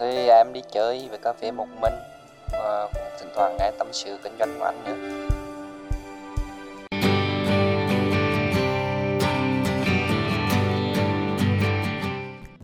Thì à, em đi chơi về cà phê một mình và cũng thỉnh thoảng nghe tâm sự kinh doanh của anh nữa.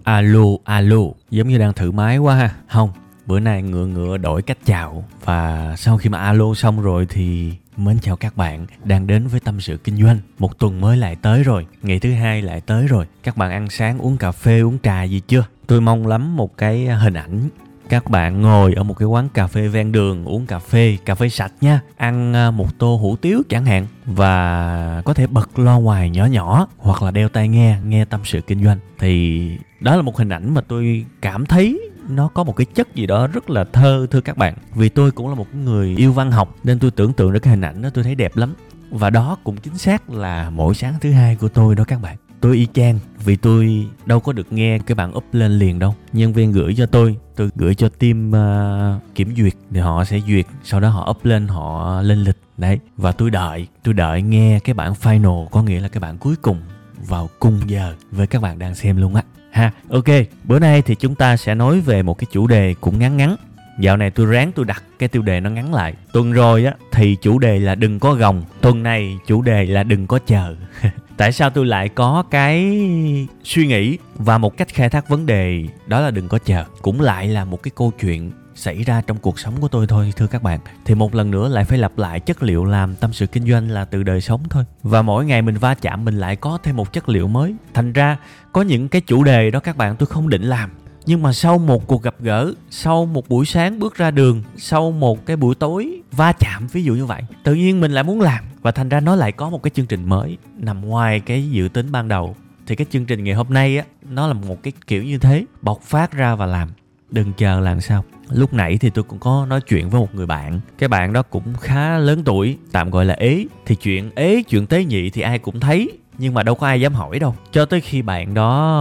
Alo, alo, giống như đang thử máy quá ha. Không, bữa nay ngựa ngựa đổi cách chào và sau khi mà alo xong rồi thì mến chào các bạn đang đến với tâm sự kinh doanh. Một tuần mới lại tới rồi, ngày thứ hai lại tới rồi. Các bạn ăn sáng, uống cà phê, uống trà gì chưa? Tôi mong lắm một cái hình ảnh. Các bạn ngồi ở một cái quán cà phê ven đường, uống cà phê cà phê sạch nha. Ăn à, một tô hủ tiếu chẳng hạn và có thể bật loa ngoài nhỏ nhỏ hoặc là đeo tai nghe nghe tâm sự kinh doanh. Thì đó là một hình ảnh mà tôi cảm thấy nó có một cái chất gì đó rất là thơ thưa các bạn. Vì tôi cũng là một người yêu văn học nên tôi tưởng tượng ra cái hình ảnh đó tôi thấy đẹp lắm. Và đó cũng chính xác là mỗi sáng thứ hai của tôi đó các bạn. Tôi y chang vì tôi đâu có được nghe cái bạn up lên liền đâu. Nhân viên gửi cho tôi tôi gửi cho team uh, kiểm duyệt thì họ sẽ duyệt sau đó họ up lên họ lên lịch. Đấy và tôi đợi tôi đợi nghe cái bản final có nghĩa là cái bản cuối cùng vào cùng giờ. Với các bạn đang xem luôn á ha, ok, bữa nay thì chúng ta sẽ nói về một cái chủ đề cũng ngắn ngắn. Dạo này tôi ráng tôi đặt cái tiêu đề nó ngắn lại. Tuần rồi á, thì chủ đề là đừng có gồng. Tuần này chủ đề là đừng có chờ. Tại sao tôi lại có cái suy nghĩ và một cách khai thác vấn đề đó là đừng có chờ? Cũng lại là một cái câu chuyện xảy ra trong cuộc sống của tôi thôi, thưa các bạn. Thì một lần nữa lại phải lặp lại chất liệu làm tâm sự kinh doanh là từ đời sống thôi. Và mỗi ngày mình va chạm mình lại có thêm một chất liệu mới. Thành ra, có những cái chủ đề đó các bạn tôi không định làm. Nhưng mà sau một cuộc gặp gỡ, sau một buổi sáng bước ra đường, sau một cái buổi tối va chạm, ví dụ như vậy, tự nhiên mình lại muốn làm. Và thành ra nó lại có một cái chương trình mới nằm ngoài cái dự tính ban đầu. Thì cái chương trình ngày hôm nay á, nó là một cái kiểu như thế, bộc phát ra và làm đừng chờ làm sao. Lúc nãy thì tôi cũng có nói chuyện với một người bạn. Cái bạn đó cũng khá lớn tuổi, tạm gọi là ế. Thì chuyện ế, chuyện tế nhị thì ai cũng thấy, nhưng mà đâu có ai dám hỏi đâu. Cho tới khi bạn đó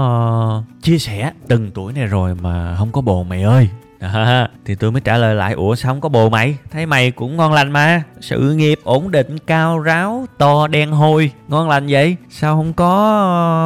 ờ, chia sẻ, từng tuổi này rồi mà không có bồ mày ơi. À, thì tôi mới trả lời lại ủa sao không có bồ mày? Thấy mày cũng ngon lành mà. Sự nghiệp ổn định cao ráo to đen hôi ngon lành vậy? Sao không có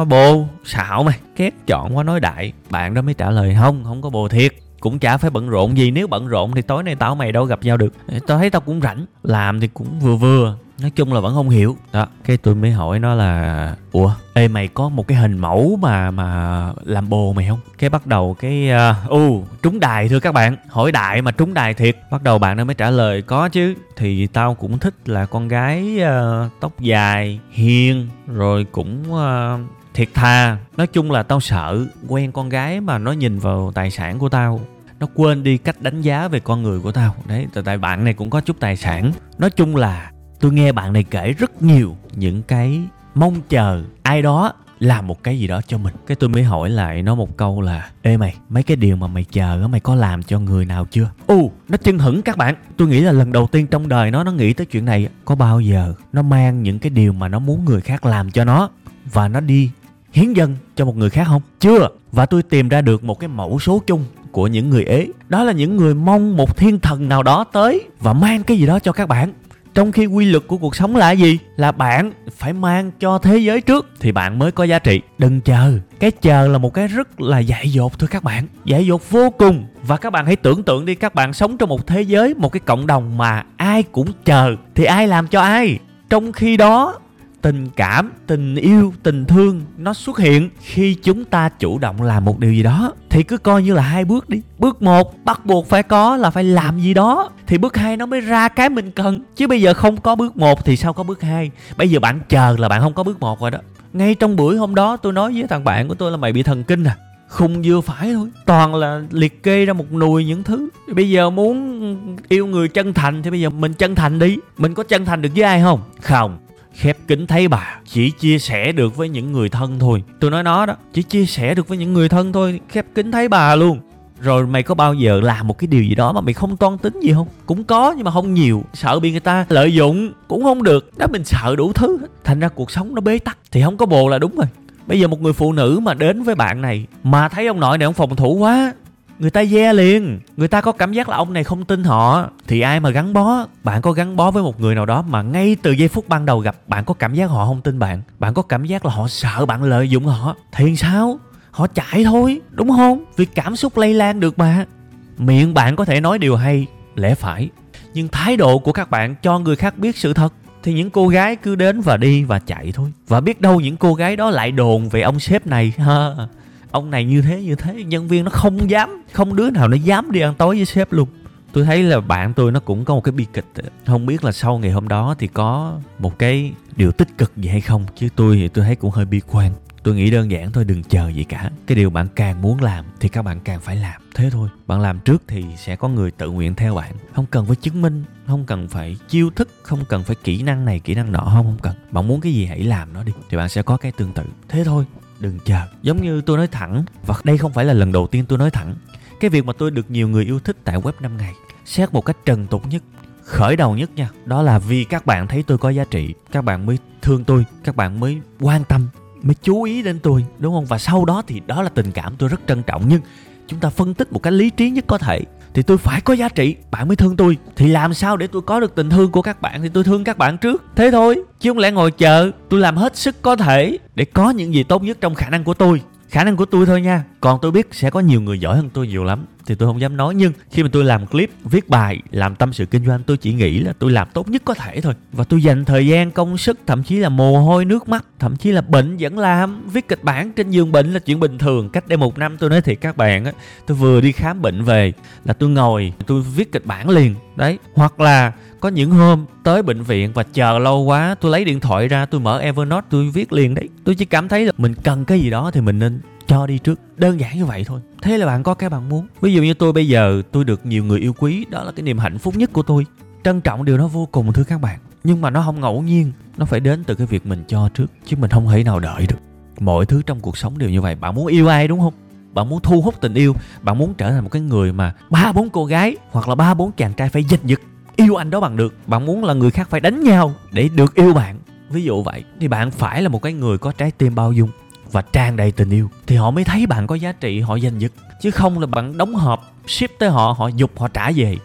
ờ, bồ? Xạo mày kép chọn quá nói đại. Bạn đó mới trả lời không không có bồ thiệt. Cũng chả phải bận rộn gì. Nếu bận rộn thì tối nay tao mày đâu gặp nhau được. Ờ, tao thấy tao cũng rảnh. Làm thì cũng vừa vừa nói chung là vẫn không hiểu. Đó cái tôi mới hỏi nó là ủa ê mày có một cái hình mẫu mà mà làm bồ mày không? Cái bắt đầu cái uh, u trúng đài thưa các bạn. Hỏi đại mà trúng đài thiệt. Bắt đầu bạn nó mới trả lời có chứ thì tao cũng thích là con gái uh, tóc dài hiền rồi cũng uh, thiệt thà nói chung là tao sợ quen con gái mà nó nhìn vào tài sản của tao nó quên đi cách đánh giá về con người của tao. Đấy tại bạn này cũng có chút tài sản. Nói chung là tôi nghe bạn này kể rất nhiều những cái mong chờ ai đó làm một cái gì đó cho mình. Cái tôi mới hỏi lại nó một câu là, ê mày, mấy cái điều mà mày chờ á, mày có làm cho người nào chưa? U nó chân hững các bạn. Tôi nghĩ là lần đầu tiên trong đời nó nó nghĩ tới chuyện này. Có bao giờ nó mang những cái điều mà nó muốn người khác làm cho nó và nó đi hiến dân cho một người khác không? Chưa. Và tôi tìm ra được một cái mẫu số chung của những người ế. Đó là những người mong một thiên thần nào đó tới và mang cái gì đó cho các bạn trong khi quy luật của cuộc sống là gì? Là bạn phải mang cho thế giới trước thì bạn mới có giá trị. Đừng chờ. Cái chờ là một cái rất là dại dột thôi các bạn. Dại dột vô cùng. Và các bạn hãy tưởng tượng đi, các bạn sống trong một thế giới, một cái cộng đồng mà ai cũng chờ. Thì ai làm cho ai? Trong khi đó tình cảm, tình yêu, tình thương nó xuất hiện khi chúng ta chủ động làm một điều gì đó. Thì cứ coi như là hai bước đi. Bước một, bắt buộc phải có là phải làm gì đó. Thì bước hai nó mới ra cái mình cần. Chứ bây giờ không có bước một thì sao có bước hai? Bây giờ bạn chờ là bạn không có bước một rồi đó. Ngay trong buổi hôm đó tôi nói với thằng bạn của tôi là mày bị thần kinh à? Khùng vừa phải thôi. Toàn là liệt kê ra một nùi những thứ. Bây giờ muốn yêu người chân thành thì bây giờ mình chân thành đi. Mình có chân thành được với ai không? Không khép kính thấy bà, chỉ chia sẻ được với những người thân thôi. Tôi nói nó đó, chỉ chia sẻ được với những người thân thôi, khép kính thấy bà luôn. Rồi mày có bao giờ làm một cái điều gì đó mà mày không toan tính gì không? Cũng có, nhưng mà không nhiều. Sợ bị người ta lợi dụng, cũng không được. Đó, mình sợ đủ thứ thành ra cuộc sống nó bế tắc, thì không có bồ là đúng rồi. Bây giờ một người phụ nữ mà đến với bạn này, mà thấy ông nội này ông phòng thủ quá người ta ve liền. Người ta có cảm giác là ông này không tin họ. Thì ai mà gắn bó? Bạn có gắn bó với một người nào đó mà ngay từ giây phút ban đầu gặp, bạn có cảm giác họ không tin bạn? Bạn có cảm giác là họ sợ bạn lợi dụng họ? Thì sao? Họ chạy thôi, đúng không? Vì cảm xúc lây lan được mà. Miệng bạn có thể nói điều hay, lẽ phải. Nhưng thái độ của các bạn cho người khác biết sự thật, thì những cô gái cứ đến và đi và chạy thôi. Và biết đâu những cô gái đó lại đồn về ông sếp này, ha ông này như thế như thế. Nhân viên nó không dám, không đứa nào nó dám đi ăn tối với sếp luôn. Tôi thấy là bạn tôi nó cũng có một cái bi kịch không biết là sau ngày hôm đó thì có một cái điều tích cực gì hay không? Chứ tôi thì tôi thấy cũng hơi bi quan. Tôi nghĩ đơn giản thôi, đừng chờ gì cả. Cái điều bạn càng muốn làm thì các bạn càng phải làm. Thế thôi. Bạn làm trước thì sẽ có người tự nguyện theo bạn. Không cần phải chứng minh, không cần phải chiêu thức, không cần phải kỹ năng này, kỹ năng nọ, không không cần. Bạn muốn cái gì hãy làm nó đi, thì bạn sẽ có cái tương tự. Thế thôi đừng chờ, giống như tôi nói thẳng. Và đây không phải là lần đầu tiên tôi nói thẳng. Cái việc mà tôi được nhiều người yêu thích tại web 5 ngày, xét một cách trần tục nhất, khởi đầu nhất nha, đó là vì các bạn thấy tôi có giá trị, các bạn mới thương tôi, các bạn mới quan tâm, mới chú ý đến tôi, đúng không? Và sau đó thì đó là tình cảm tôi rất trân trọng. Nhưng chúng ta phân tích một cách lý trí nhất có thể thì tôi phải có giá trị. Bạn mới thương tôi. Thì làm sao để tôi có được tình thương của các bạn? Thì tôi thương các bạn trước. Thế thôi. Chứ không lẽ ngồi chờ tôi làm hết sức có thể để có những gì tốt nhất trong khả năng của tôi? Khả năng của tôi thôi nha. Còn tôi biết sẽ có nhiều người giỏi hơn tôi nhiều lắm. Thì tôi không dám nói, nhưng khi mà tôi làm clip, viết bài, làm tâm sự kinh doanh, tôi chỉ nghĩ là tôi làm tốt nhất có thể thôi. Và tôi dành thời gian, công sức, thậm chí là mồ hôi, nước mắt, thậm chí là bệnh vẫn làm. Viết kịch bản trên giường bệnh là chuyện bình thường. Cách đây một năm tôi nói thiệt các bạn á, tôi vừa đi khám bệnh về là tôi ngồi, tôi viết kịch bản liền. Đấy. Hoặc là có những hôm, tới bệnh viện và chờ lâu quá, tôi lấy điện thoại ra, tôi mở evernote, tôi viết liền đấy. Tôi chỉ cảm thấy là mình cần cái gì đó thì mình nên cho đi trước. Đơn giản như vậy thôi. Thế là bạn có cái bạn muốn. Ví dụ như tôi bây giờ, tôi được nhiều người yêu quý, đó là cái niềm hạnh phúc nhất của tôi. Trân trọng điều đó vô cùng, thưa các bạn. Nhưng mà nó không ngẫu nhiên, nó phải đến từ cái việc mình cho trước, chứ mình không thể nào đợi được. Mọi thứ trong cuộc sống đều như vậy. Bạn muốn yêu ai đúng không? Bạn muốn thu hút tình yêu, bạn muốn trở thành một cái người mà ba bốn cô gái hoặc là ba bốn chàng trai phải giật giật yêu anh đó bằng được. Bạn muốn là người khác phải đánh nhau để được yêu bạn. Ví dụ vậy thì bạn phải là một cái người có trái tim bao dung và tràn đầy tình yêu. Thì họ mới thấy bạn có giá trị họ giành giật. Chứ không là bạn đóng hộp ship tới họ họ dục họ trả về.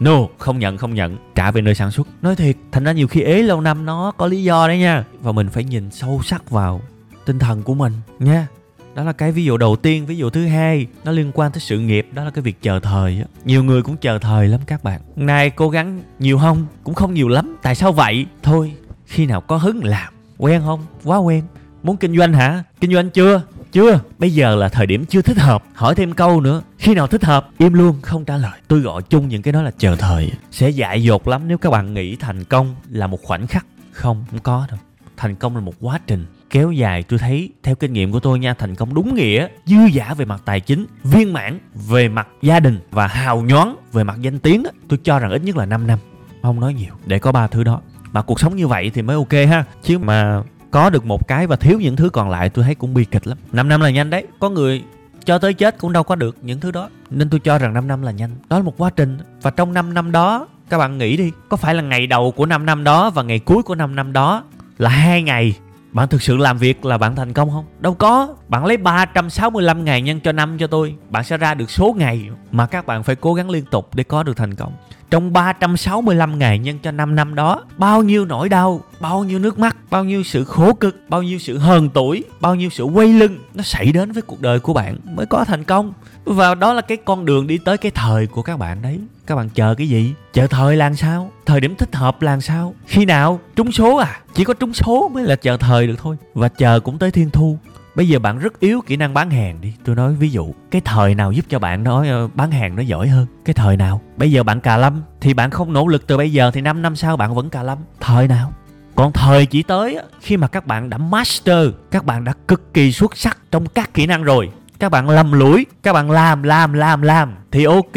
No, không nhận không nhận. Trả về nơi sản xuất. Nói thiệt, thành ra nhiều khi ế lâu năm nó có lý do đấy nha. Và mình phải nhìn sâu sắc vào tinh thần của mình nha đó là cái ví dụ đầu tiên, ví dụ thứ hai, nó liên quan tới sự nghiệp, đó là cái việc chờ thời nhiều người cũng chờ thời lắm các bạn. Nay cố gắng nhiều không? Cũng không nhiều lắm, tại sao vậy? Thôi, khi nào có hứng làm. Quen không? Quá quen. Muốn kinh doanh hả? Kinh doanh chưa? Chưa. Bây giờ là thời điểm chưa thích hợp. Hỏi thêm câu nữa. Khi nào thích hợp? Im luôn, không trả lời. Tôi gọi chung những cái đó là chờ thời. Sẽ dại dột lắm nếu các bạn nghĩ thành công là một khoảnh khắc. Không không có đâu. Thành công là một quá trình kéo dài, tôi thấy theo kinh nghiệm của tôi nha, thành công đúng nghĩa, dư giả về mặt tài chính, viên mãn về mặt gia đình và hào nhoáng về mặt danh tiếng tôi cho rằng ít nhất là 5 năm. Không nói nhiều, để có ba thứ đó. Mà cuộc sống như vậy thì mới ok ha. Chứ mà có được một cái và thiếu những thứ còn lại, tôi thấy cũng bi kịch lắm. 5 năm là nhanh đấy, có người cho tới chết cũng đâu có được những thứ đó. Nên tôi cho rằng 5 năm là nhanh. Đó là một quá trình. Và trong 5 năm đó, các bạn nghĩ đi, có phải là ngày đầu của 5 năm đó và ngày cuối của 5 năm đó là hai ngày bạn thực sự làm việc là bạn thành công không? Đâu có. Bạn lấy 365 ngày nhân cho năm cho tôi. Bạn sẽ ra được số ngày mà các bạn phải cố gắng liên tục để có được thành công. Trong 365 ngày nhân cho 5 năm đó, bao nhiêu nỗi đau, bao nhiêu nước mắt, bao nhiêu sự khổ cực, bao nhiêu sự hờn tuổi, bao nhiêu sự quay lưng nó xảy đến với cuộc đời của bạn mới có thành công. Và đó là cái con đường đi tới cái thời của các bạn đấy. Các bạn chờ cái gì? Chờ thời là sao? Thời điểm thích hợp là sao? Khi nào? Trúng số à? Chỉ có trúng số mới là chờ thời được thôi. Và chờ cũng tới thiên thu. Bây giờ bạn rất yếu kỹ năng bán hàng đi. Tôi nói ví dụ Cái thời nào giúp cho bạn nói ờ, bán hàng nó giỏi hơn? Cái thời nào? Bây giờ bạn cà lâm Thì bạn không nỗ lực từ bây giờ Thì 5 năm sau bạn vẫn cà lâm. Thời nào? Còn thời chỉ tới khi mà các bạn đã master, các bạn đã cực kỳ xuất sắc trong các kỹ năng rồi. Các bạn lầm lũi, các bạn làm, làm, làm, làm thì ok,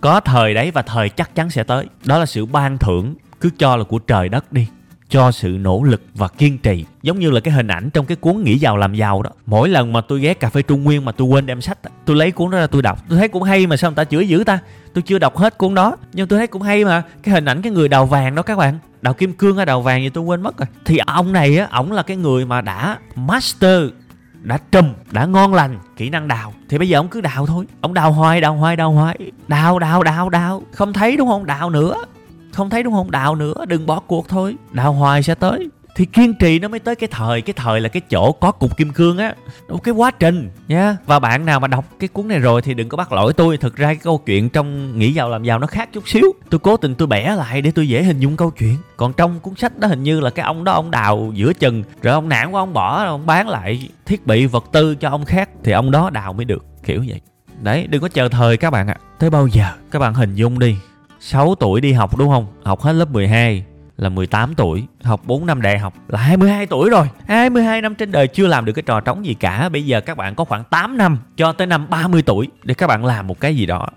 có thời đấy và thời chắc chắn sẽ tới. Đó là sự ban thưởng, cứ cho là của trời đất đi cho sự nỗ lực và kiên trì. Giống như là cái hình ảnh trong cái cuốn nghĩ giàu làm giàu đó. Mỗi lần mà tôi ghé cà phê trung nguyên mà tôi quên đem sách tôi lấy cuốn đó ra tôi đọc. Tôi thấy cũng hay mà sao người ta chửi dữ ta? Tôi chưa đọc hết cuốn đó, nhưng tôi thấy cũng hay mà. Cái hình ảnh cái người đào vàng đó các bạn. Đào kim cương hay đào vàng gì tôi quên mất rồi. Thì ông này á, ổng là cái người mà đã master, đã trùm, đã ngon lành kỹ năng đào. Thì bây giờ ông cứ đào thôi. Ông đào hoài đào hoài đào hoài. Đào đào đào đào. Không thấy đúng không? Đào nữa không thấy đúng không? Đào nữa, đừng bỏ cuộc thôi. Đào hoài sẽ tới. Thì kiên trì nó mới tới cái thời cái thời là cái chỗ có cục kim cương á. Một cái quá trình nha và bạn nào mà đọc cái cuốn này rồi thì đừng có bắt lỗi tôi. Thực ra cái câu chuyện trong nghĩ giàu làm giàu nó khác chút xíu. Tôi cố tình tôi bẻ lại để tôi dễ hình dung câu chuyện. Còn trong cuốn sách đó hình như là cái ông đó, ông đào giữa chừng. Rồi ông nản quá, ông bỏ, ông bán lại thiết bị, vật tư cho ông khác. Thì ông đó đào mới được, kiểu vậy. Đấy, đừng có chờ thời các bạn ạ. À. tới bao giờ, các bạn hình dung đi. 6 tuổi đi học đúng không học hết lớp 12 là 18 tuổi, học 4 năm đại học là 22 tuổi rồi. 22 năm trên đời chưa làm được cái trò trống gì cả. Bây giờ các bạn có khoảng 8 năm cho tới năm 30 tuổi để các bạn làm một cái gì đó.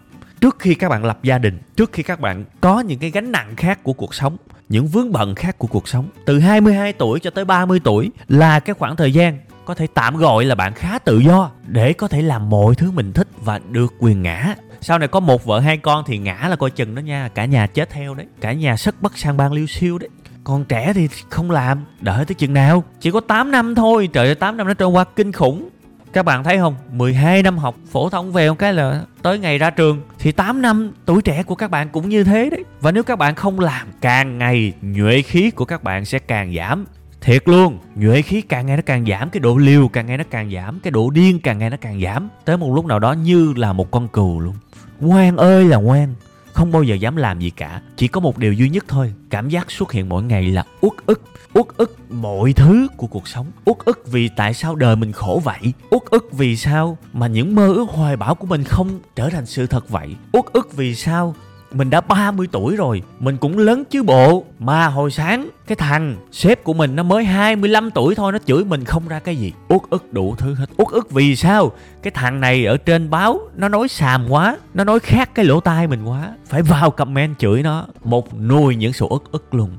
Trước khi các bạn lập gia đình, trước khi các bạn có những cái gánh nặng khác của cuộc sống, những vướng bận khác của cuộc sống. Từ 22 tuổi cho tới 30 tuổi là cái khoảng thời gian có thể tạm gọi là bạn khá tự do để có thể làm mọi thứ mình thích và được quyền ngã sau này có một vợ hai con thì ngã là coi chừng đó nha. Cả nhà chết theo đấy. Cả nhà sất bất sang bang liêu siêu đấy. Còn trẻ thì không làm. Đợi tới chừng nào? Chỉ có 8 năm thôi. Trời ơi 8 năm nó trôi qua kinh khủng. Các bạn thấy không? 12 năm học. Phổ thông về một cái là tới ngày ra trường. Thì 8 năm tuổi trẻ của các bạn cũng như thế đấy. Và nếu các bạn không làm, càng ngày nhuệ khí của các bạn sẽ càng giảm. Thiệt luôn, nhuệ khí càng ngày nó càng giảm, cái độ liều càng ngày nó càng giảm, cái độ điên càng ngày nó càng giảm. Tới một lúc nào đó như là một con cừu luôn ngoan ơi là ngoan, không bao giờ dám làm gì cả, chỉ có một điều duy nhất thôi, cảm giác xuất hiện mỗi ngày là uất ức. Uất ức mọi thứ của cuộc sống, uất ức vì tại sao đời mình khổ vậy, uất ức vì sao mà những mơ ước hoài bão của mình không trở thành sự thật vậy, uất ức vì sao mình đã 30 tuổi rồi, Mình cũng lớn chứ bộ. Mà hồi sáng, Cái thằng sếp của mình nó mới 25 tuổi thôi, Nó chửi mình không ra cái gì. Uất ức đủ thứ hết. Uất ức vì sao? Cái thằng này ở trên báo, Nó nói xàm quá, Nó nói khác cái lỗ tai mình quá. Phải vào comment chửi nó. Một nuôi những sự ức ức luôn.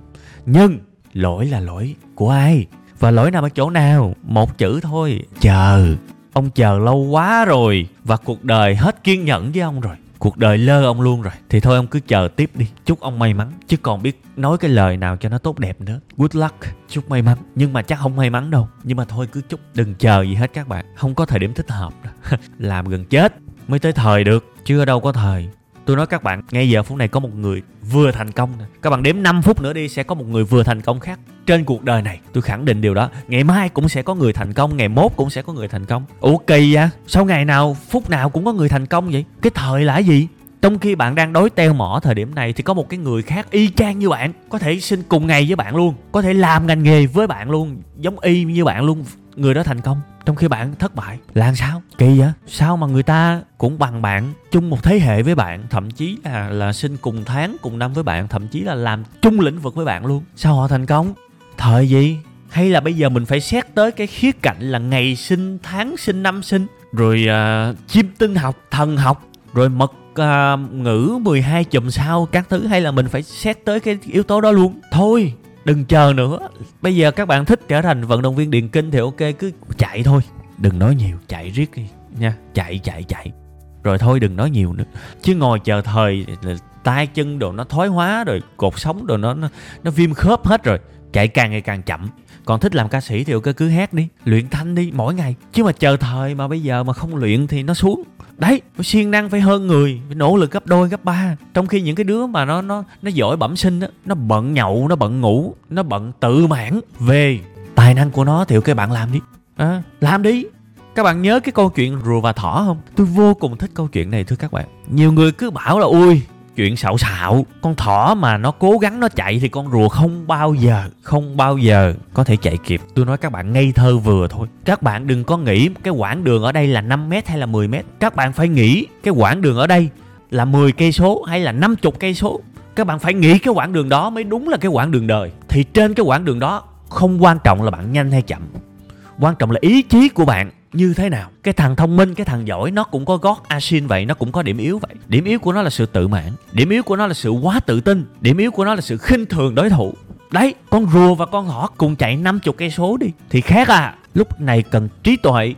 Nhưng, lỗi là lỗi của ai? Và lỗi nằm ở chỗ nào? Một chữ thôi. Chờ. Ông chờ lâu quá rồi Và cuộc đời hết kiên nhẫn với ông rồi cuộc đời lơ ông luôn rồi. Thì thôi ông cứ chờ tiếp đi. Chúc ông may mắn. Chứ còn biết nói cái lời nào cho nó tốt đẹp nữa. Good luck. Chúc may mắn. Nhưng mà chắc không may mắn đâu. Nhưng mà thôi cứ chúc. Đừng chờ gì hết các bạn. Không có thời điểm thích hợp làm gần chết. Mới tới thời được. Chứ ở đâu có thời tôi nói các bạn, ngay giờ phút này có một người vừa thành công các bạn đếm 5 phút nữa đi, sẽ có một người vừa thành công khác trên cuộc đời này. Tôi khẳng định điều đó. Ngày mai cũng sẽ có người thành công, ngày mốt cũng sẽ có người thành công. Ủa kỳ vậy sao ngày nào, phút nào cũng có người thành công vậy? Cái thời là gì? Trong khi bạn đang đối teo mỏ thời điểm này thì có một cái người khác y chang như bạn. Có thể sinh cùng ngày với bạn luôn. Có thể làm ngành nghề với bạn luôn. Giống y như bạn luôn người đó thành công trong khi bạn thất bại. Là sao? Kỳ vậy? Sao mà người ta cũng bằng bạn chung một thế hệ với bạn thậm chí là là sinh cùng tháng cùng năm với bạn thậm chí là làm chung lĩnh vực với bạn luôn? Sao họ thành công? Thời gì? Hay là bây giờ mình phải xét tới cái khía cạnh là ngày sinh tháng sinh năm sinh? Rồi uh, chim tinh học thần học rồi mật uh, ngữ 12 chùm sao các thứ hay là mình phải xét tới cái yếu tố đó luôn? Thôi! Đừng chờ nữa. Bây giờ các bạn thích trở thành vận động viên điền kinh thì ok cứ chạy thôi. Đừng nói nhiều chạy riết đi nha. Chạy chạy chạy. Rồi thôi đừng nói nhiều nữa. Chứ ngồi chờ thời tay chân đồ nó thoái hóa rồi cột sống đồ nó nó, nó viêm khớp hết rồi. Chạy càng ngày càng chậm còn thích làm ca sĩ thì ok cứ hát đi luyện thanh đi mỗi ngày. Chứ mà chờ thời mà bây giờ mà không luyện thì nó xuống. Đấy phải siêng năng phải hơn người phải nỗ lực gấp đôi gấp ba. Trong khi những cái đứa mà nó nó nó giỏi bẩm sinh á nó bận nhậu nó bận ngủ nó bận tự mãn về tài năng của nó thì ok bạn làm đi. À, làm đi. Các bạn nhớ cái câu chuyện rùa và thỏ không? Tôi vô cùng thích câu chuyện này thưa các bạn. Nhiều người cứ bảo là ui chuyện xạo xạo. Con thỏ mà nó cố gắng nó chạy thì con rùa không bao giờ, không bao giờ có thể chạy kịp. Tôi nói các bạn ngây thơ vừa thôi. Các bạn đừng có nghĩ cái quãng đường ở đây là 5 mét hay là 10 mét. Các bạn phải nghĩ cái quãng đường ở đây là 10 cây số hay là 50 cây số. Các bạn phải nghĩ cái quãng đường đó mới đúng là cái quãng đường đời. Thì trên cái quãng đường đó không quan trọng là bạn nhanh hay chậm. Quan trọng là ý chí của bạn như thế nào? Cái thằng thông minh, cái thằng giỏi, nó cũng có gót asin vậy, nó cũng có điểm yếu vậy. Điểm yếu của nó là sự tự mãn, điểm yếu của nó là sự quá tự tin, điểm yếu của nó là sự khinh thường đối thủ. Đấy, con rùa và con thỏ cùng chạy 50 cây số đi, thì khác à. Lúc này cần trí tuệ,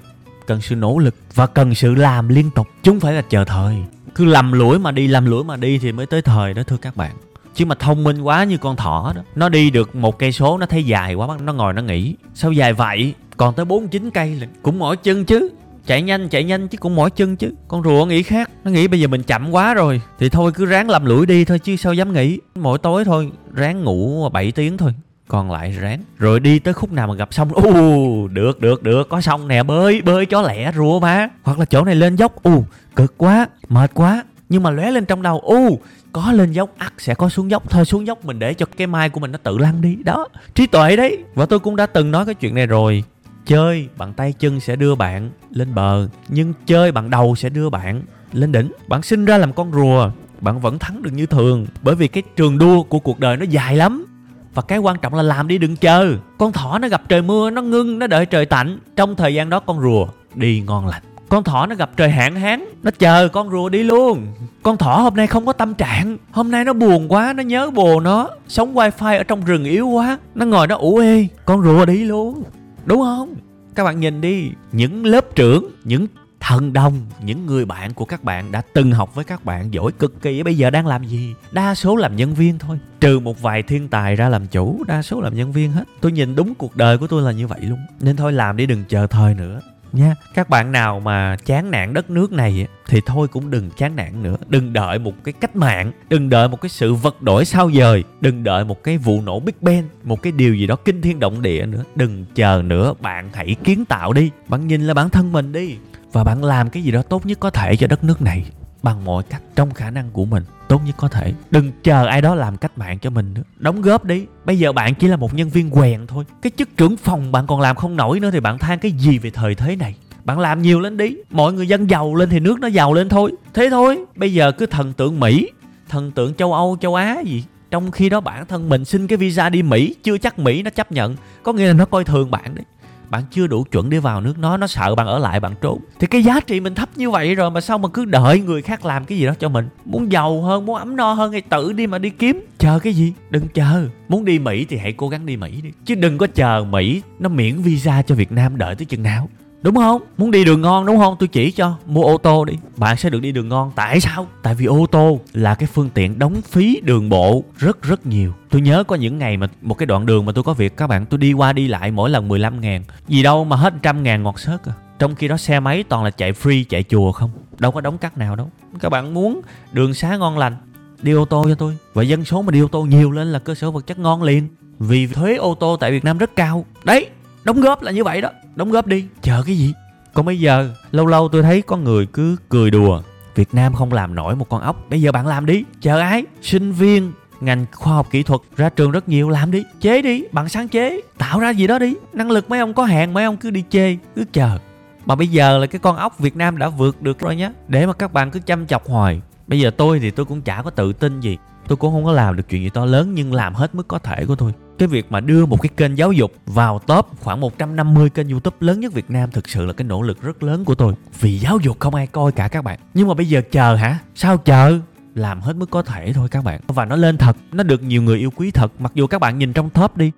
cần sự nỗ lực và cần sự làm liên tục, chứ không phải là chờ thời. Cứ lầm lũi mà đi, lầm lũi mà đi thì mới tới thời đó, thưa các bạn. Chứ mà thông minh quá như con thỏ đó, nó đi được một cây số, nó thấy dài quá nó ngồi nó nghỉ. Sao dài vậy? Còn tới 49 cây là cũng mỏi chân chứ. Chạy nhanh chạy nhanh chứ cũng mỏi chân chứ. Con rùa nghĩ khác, nó nghĩ bây giờ mình chậm quá rồi. Thì thôi, cứ ráng làm lũi đi thôi chứ sao dám nghỉ mỗi tối thôi, ráng ngủ 7 tiếng thôi. Còn lại ráng. Rồi đi tới khúc nào mà gặp sông. U được được được. Có sông nè, bơi bơi cho lẹ, rùa mà. Hoặc là chỗ này lên dốc. U cực quá, mệt quá. Nhưng mà lóe lên trong đầu. U có lên dốc, ắt sẽ có xuống dốc. Thôi xuống dốc mình để cho cái mai của mình nó tự lăn đi. Đó, trí tuệ đấy. Và tôi cũng đã từng nói cái chuyện này rồi chơi bằng tay chân sẽ đưa bạn lên bờ, nhưng chơi bằng đầu sẽ đưa bạn lên đỉnh. Bạn sinh ra làm con rùa, bạn vẫn thắng được như thường, bởi vì cái trường đua của cuộc đời nó dài lắm. Và cái quan trọng là làm đi đừng chờ. Con thỏ nó gặp trời mưa, nó ngưng, nó đợi trời tạnh. Trong thời gian đó con rùa đi ngon lành. Con thỏ nó gặp trời hạn hán, nó chờ con rùa đi luôn. Con thỏ hôm nay không có tâm trạng, hôm nay nó buồn quá, nó nhớ bồ nó. Sống wifi ở trong rừng yếu quá, nó ngồi nó ủ ê, con rùa đi luôn đúng không? Các bạn nhìn đi, những lớp trưởng, những thần đồng, những người bạn của các bạn đã từng học với các bạn giỏi cực kỳ, bây giờ đang làm gì? Đa số làm nhân viên thôi. Trừ một vài thiên tài ra làm chủ, đa số làm nhân viên hết. Tôi nhìn đúng cuộc đời của tôi là như vậy luôn. Nên thôi, làm đi, đừng chờ thời nữa nha các bạn nào mà chán nản đất nước này thì thôi cũng đừng chán nản nữa. Đừng đợi một cái cách mạng, đừng đợi một cái sự vật đổi sao dời, đừng đợi một cái vụ nổ big bang, một cái điều gì đó kinh thiên động địa nữa. Đừng chờ nữa, bạn hãy kiến tạo đi. Bạn nhìn là bản thân mình đi và bạn làm cái gì đó tốt nhất có thể cho đất nước này bằng mọi cách trong khả năng của mình. Tốt nhất có thể. Đừng chờ ai đó làm cách mạng cho mình nữa. Đóng góp đi. Bây giờ bạn chỉ là một nhân viên quèn thôi. Cái chức trưởng phòng bạn còn làm không nổi nữa thì bạn than cái gì về thời thế này? Bạn làm nhiều lên đi. Mọi người dân giàu lên thì nước nó giàu lên thôi. Thế thôi. Bây giờ cứ thần tượng mỹ. Thần tượng châu âu, châu á gì. Trong khi đó bản thân mình xin cái visa đi mỹ, chưa chắc mỹ nó chấp nhận. Có nghĩa là nó coi thường bạn đấy bạn chưa đủ chuẩn để vào nước nó nó sợ bạn ở lại, bạn trốn. Thì cái giá trị mình thấp như vậy rồi mà sao mà cứ đợi người khác làm cái gì đó cho mình? Muốn giàu hơn, muốn ấm no hơn thì tự đi mà đi kiếm. Chờ cái gì? Đừng chờ. Muốn đi mỹ thì hãy cố gắng đi mỹ đi. Chứ đừng có chờ mỹ nó miễn visa cho việt nam đợi tới chừng nào. Đúng không? Muốn đi đường ngon đúng không? Tôi chỉ cho. Mua ô tô đi. Bạn sẽ được đi đường ngon. Tại sao? Tại vì ô tô là cái phương tiện đóng phí đường bộ rất rất nhiều. Tôi nhớ có những ngày mà một cái đoạn đường mà tôi có việc, các bạn, Tôi đi qua đi lại mỗi lần 15 ngàn. Gì đâu mà hết trăm ngàn ngọt sớt à. Trong khi đó xe máy toàn là chạy free, chạy chùa không. Đâu có đóng cắt nào đâu. Các bạn muốn đường xá ngon lành, đi ô tô cho tôi. Và dân số mà đi ô tô nhiều lên là cơ sở vật chất ngon liền. Vì thuế ô tô tại Việt Nam rất cao. Đấy đóng góp là như vậy đó. Đóng góp đi. Chờ cái gì? Còn bây giờ lâu lâu tôi thấy có người cứ cười đùa. Việt Nam không làm nổi một con ốc. Bây giờ bạn làm đi. Chờ ai? Sinh viên ngành khoa học kỹ thuật ra trường rất nhiều. Làm đi. Chế đi. Bạn sáng chế. Tạo ra gì đó đi. Năng lực mấy ông có hạn mấy ông cứ đi chê. Cứ chờ. Mà bây giờ là cái con ốc Việt Nam đã vượt được rồi nhé để mà các bạn cứ chăm chọc hoài. Bây giờ tôi thì tôi cũng chả có tự tin gì. Tôi cũng không có làm được chuyện gì to lớn nhưng làm hết mức có thể của tôi cái việc mà đưa một cái kênh giáo dục vào top khoảng 150 kênh youtube lớn nhất Việt Nam thực sự là cái nỗ lực rất lớn của tôi. Vì giáo dục không ai coi cả các bạn. Nhưng mà bây giờ chờ hả? Sao chờ? Làm hết mức có thể thôi các bạn. Và nó lên thật. Nó được nhiều người yêu quý thật. Mặc dù các bạn nhìn trong top đi.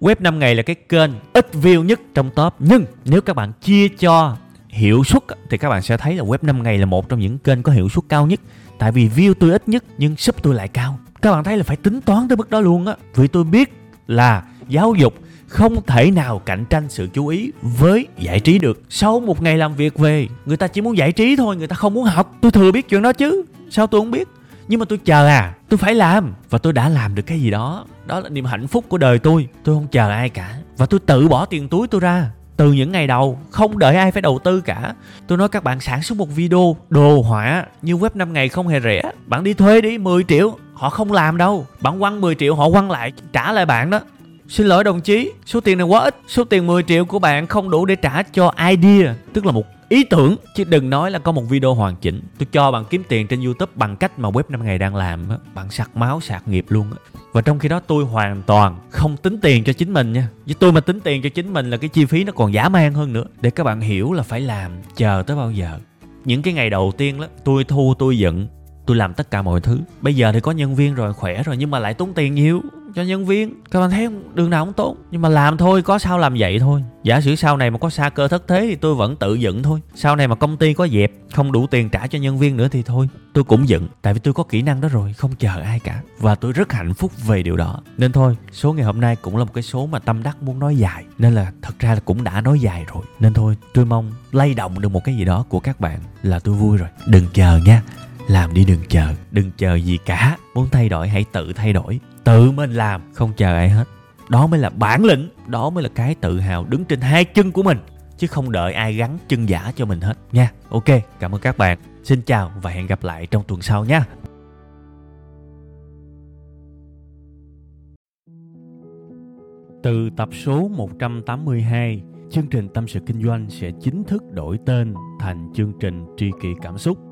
Web 5 ngày là cái kênh ít view nhất trong top. Nhưng nếu các bạn chia cho hiệu suất thì các bạn sẽ thấy là web 5 ngày là một trong những kênh có hiệu suất cao nhất. Tại vì view tôi ít nhất, nhưng sub tôi lại cao. Các bạn thấy là phải tính toán tới mức đó luôn á. Vì tôi biết là giáo dục không thể nào cạnh tranh sự chú ý với giải trí được. Sau một ngày làm việc về, người ta chỉ muốn giải trí thôi, người ta không muốn học. Tôi thừa biết chuyện đó chứ, sao tôi không biết? Nhưng mà tôi chờ à tôi phải làm. Và tôi đã làm được cái gì đó. Đó là niềm hạnh phúc của đời tôi. Tôi không chờ ai cả. Và tôi tự bỏ tiền túi tôi ra từ những ngày đầu không đợi ai phải đầu tư cả. Tôi nói các bạn sản xuất một video đồ họa như web 5 ngày không hề rẻ bạn đi thuê đi 10 triệu họ không làm đâu. Bạn quăng 10 triệu họ quăng lại trả lại bạn đó. Xin lỗi đồng chí, số tiền này quá ít Số tiền 10 triệu của bạn không đủ để trả cho idea Tức là một ý tưởng, Chứ đừng nói là có một video hoàn chỉnh. Tôi cho bạn kiếm tiền trên Youtube bằng cách mà web 5 ngày đang làm á. Bạn sạc máu, sạc nghiệp luôn á. Và trong khi đó tôi hoàn toàn không tính tiền cho chính mình nha. Với tôi mà tính tiền cho chính mình là cái chi phí nó còn giả man hơn nữa. Để các bạn hiểu là phải làm, chờ tới bao giờ. Những cái ngày đầu tiên đó, tôi thu, tôi giận tôi làm tất cả mọi thứ. Bây giờ thì có nhân viên rồi, khỏe rồi, nhưng mà lại tốn tiền nhiều cho nhân viên. Các bạn thấy không? Đường nào cũng tốt, nhưng mà làm thôi, có sao làm vậy thôi. Giả sử sau này mà có xa cơ thất thế thì tôi vẫn tự dựng thôi. Sau này mà công ty có dẹp, không đủ tiền trả cho nhân viên nữa thì thôi. Tôi cũng dựng, tại vì tôi có kỹ năng đó rồi, không chờ ai cả. Và tôi rất hạnh phúc về điều đó. Nên thôi, số ngày hôm nay cũng là một cái số mà tâm đắc muốn nói dài. Nên là thật ra là cũng đã nói dài rồi. Nên thôi, tôi mong lay động được một cái gì đó của các bạn là tôi vui rồi. Đừng chờ nha làm đi đừng chờ đừng chờ gì cả. Muốn thay đổi hãy tự thay đổi. Tự mình làm không chờ ai hết. Đó mới là bản lĩnh đó mới là cái tự hào đứng trên hai chân của mình. Chứ không đợi ai gắn chân giả cho mình hết nha. Ok cảm ơn các bạn. Xin chào và hẹn gặp lại trong tuần sau nha. Từ tập số 182, chương trình Tâm sự Kinh doanh sẽ chính thức đổi tên thành chương trình Tri kỷ Cảm xúc.